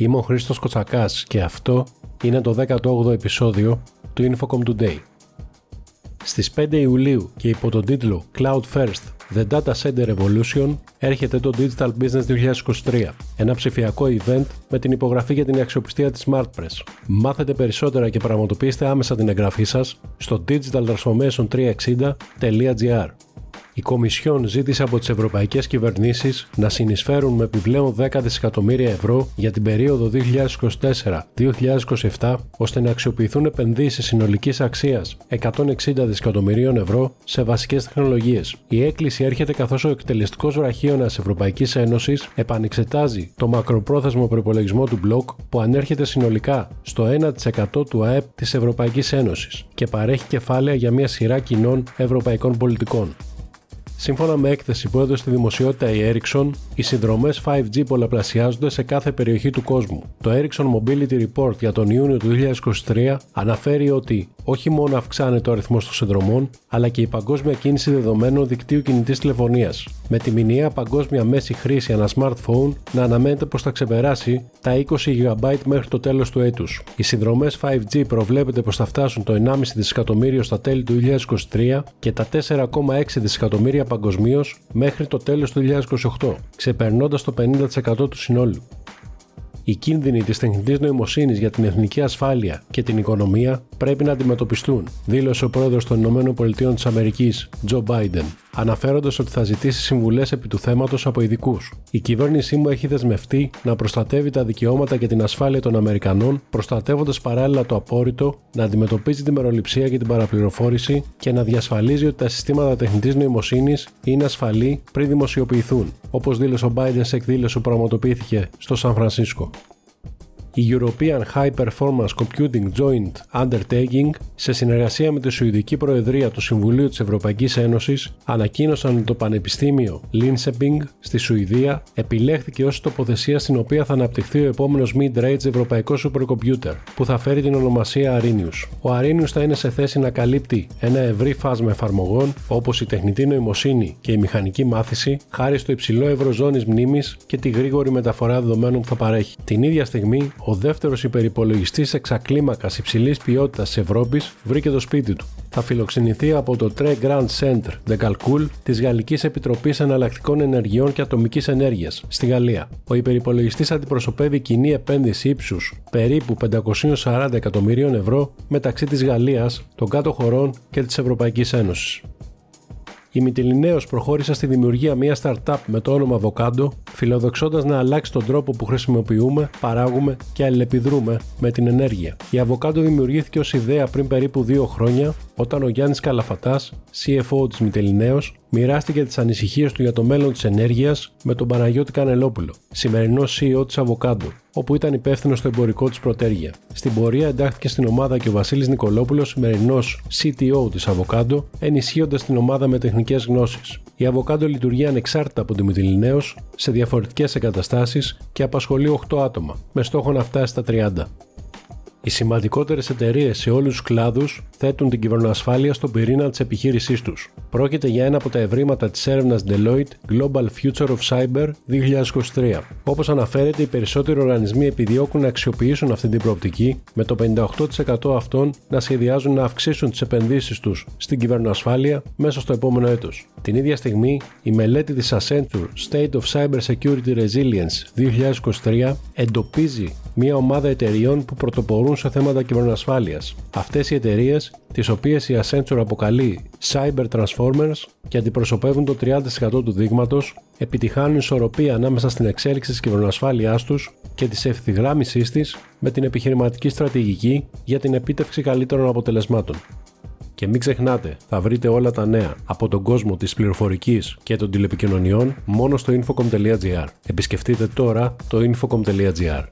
Είμαι ο Χρήστος Κοτσακάς και αυτό είναι το 18ο επεισόδιο του Infocom Today. Στις 5 Ιουλίου και υπό τον τίτλο Cloud First The Data Center Revolution έρχεται το Digital Business 2023, ένα ψηφιακό event με την υπογραφή για την αξιοπιστία της SmartPress. Μάθετε περισσότερα και πραγματοποιήστε άμεσα την εγγραφή σας στο digitaltransformation360.gr. Η Κομισιόν ζήτησε από τις ευρωπαϊκές κυβερνήσεις να συνεισφέρουν με επιπλέον 10 δισεκατομμύρια ευρώ για την περίοδο 2024-2027 ώστε να αξιοποιηθούν επενδύσεις συνολικής αξίας 160 δισεκατομμυρίων ευρώ σε βασικές τεχνολογίες. Η έκκληση έρχεται καθώς ο εκτελεστικός βραχίωνας Ευρωπαϊκής Ένωσης επανεξετάζει το μακροπρόθεσμο προπολογισμό του μπλοκ που ανέρχεται συνολικά στο 1% του ΑΕΠ της Ευρωπαϊκής Ένωσης και παρέχει κεφάλαια για μια σειρά κοινών ευρωπαϊκών πολιτικών. Σύμφωνα με έκθεση που έδωσε στη δημοσιότητα η Ericsson, οι συνδρομές 5G πολλαπλασιάζονται σε κάθε περιοχή του κόσμου. Το Ericsson Mobility Report για τον Ιούνιο του 2023 αναφέρει ότι όχι μόνο αυξάνεται ο αριθμός των συνδρομών, αλλά και η παγκόσμια κίνηση δεδομένων δικτύου κινητής τηλεφωνίας, με τη μηνιαία παγκόσμια μέση χρήση ένα smartphone να αναμένεται πως θα ξεπεράσει τα 20 GB μέχρι το τέλος του έτους. Οι συνδρομές 5G προβλέπεται πως θα φτάσουν το 1,5 δισεκατομμύριο στα τέλη του 2023 και τα 4,6 δισεκατομμύρια παγκοσμίως μέχρι το τέλος του 2028, ξεπερνώντας το 50% του συνόλου. Οι κίνδυνοι της τεχνητής νοημοσύνης για την εθνική ασφάλεια και την οικονομία πρέπει να αντιμετωπιστούν, δήλωσε ο πρόεδρος των ΗΠΑ Τζο Biden, αναφέροντας ότι θα ζητήσει συμβουλές επί του θέματος από ειδικούς. Η κυβέρνησή μου έχει δεσμευτεί να προστατεύει τα δικαιώματα και την ασφάλεια των Αμερικανών, προστατεύοντας παράλληλα το απόρριτο, να αντιμετωπίζει τη μεροληψία και την παραπληροφόρηση και να διασφαλίζει ότι τα συστήματα τεχνητής νοημοσύνης είναι ασφαλή πριν δημοσιοποιηθούν, όπως δήλωσε ο Biden σε εκδήλωση που πραγματοποιήθηκε στο Σαν Φρανσίσκο η European High Performance Computing Joint Undertaking, σε συνεργασία με τη Σουηδική Προεδρία του Συμβουλίου της Ευρωπαϊκής Ένωσης, ανακοίνωσαν ότι το Πανεπιστήμιο Linköping στη Σουηδία επιλέχθηκε ως τοποθεσία στην οποία θα αναπτυχθεί ο επόμενος mid-range ευρωπαϊκός supercomputer, που θα φέρει την ονομασία Arrhenius. Ο Arrhenius θα είναι σε θέση να καλύπτει ένα ευρύ φάσμα εφαρμογών όπως η τεχνητή νοημοσύνη και η μηχανική μάθηση, χάρη στο υψηλό ευρώ ζώνης μνήμης και τη γρήγορη μεταφορά δεδομένων που θα παρέχει. Την ίδια στιγμή, ο δεύτερος υπερυπολογιστής εξακλίμακας υψηλής ποιότητας της Ευρώπης βρήκε το σπίτι του. Θα φιλοξενηθεί από το Tre Grand Centre de Calcul της Γαλλικής Επιτροπής Εναλλακτικών Ενεργειών και Ατομικής Ενέργειας στη Γαλλία. Ο υπερυπολογιστής αντιπροσωπεύει κοινή επένδυση ύψους περίπου 540 εκατομμυρίων ευρώ μεταξύ της Γαλλίας, των κάτω χωρών και της Ευρωπαϊκής Ένωσης. Η Μιτιλινέος προχώρησε στη δημιουργία μιας startup με το όνομα Avocado, φιλοδοξώντας να αλλάξει τον τρόπο που χρησιμοποιούμε, παράγουμε και αλληλεπιδρούμε με την ενέργεια. Η Avocado δημιουργήθηκε ως ιδέα πριν περίπου δύο χρόνια, όταν ο Γιάννης Καλαφατάς, CFO της Μιτελινέως, μοιράστηκε τις ανησυχίες του για το μέλλον της ενέργειας με τον Παναγιώτη Κανελόπουλο, σημερινό CEO της Avocado, όπου ήταν υπεύθυνο στο εμπορικό της προτέργεια. Στην πορεία εντάχθηκε στην ομάδα και ο Βασίλης Νικολόπουλος, σημερινός CTO της Avocado, ενισχύοντας την ομάδα με τεχνικές γνώσεις. Η Avocado λειτουργεί ανεξάρτητα από τη Μητυλινέως σε διαφορετικές εγκαταστάσεις και απασχολεί 8 άτομα, με στόχο να φτάσει στα 30. Οι σημαντικότερες εταιρείες σε όλους τους κλάδους θέτουν την κυβερνοασφάλεια στον πυρήνα της επιχείρησής τους. Πρόκειται για ένα από τα ευρήματα της έρευνας Deloitte Global Future of Cyber 2023. Όπως αναφέρεται, οι περισσότεροι οργανισμοί επιδιώκουν να αξιοποιήσουν αυτή την προοπτική, με το 58% αυτών να σχεδιάζουν να αυξήσουν τις επενδύσεις τους στην κυβερνοασφάλεια μέσα στο επόμενο έτος. Την ίδια στιγμή, η μελέτη της Accenture State of Cyber Security Resilience 2023 εντοπίζει μια ομάδα εταιριών που πρωτοπορούν σε θέματα κυβερνοασφάλειας. Αυτές οι εταιρείες, τις οποίες η Accenture αποκαλεί Cyber Transformers και αντιπροσωπεύουν το 30% του δείγματος, επιτυχάνουν ισορροπία ανάμεσα στην εξέλιξη της κυβερνοασφάλειάς τους και της ευθυγράμμισής της με την επιχειρηματική στρατηγική για την επίτευξη καλύτερων αποτελεσμάτων. Και μην ξεχνάτε, θα βρείτε όλα τα νέα από τον κόσμο της πληροφορικής και των τηλεπικοινωνιών μόνο στο infocom.gr. Επισκεφτείτε τώρα το infocom.gr.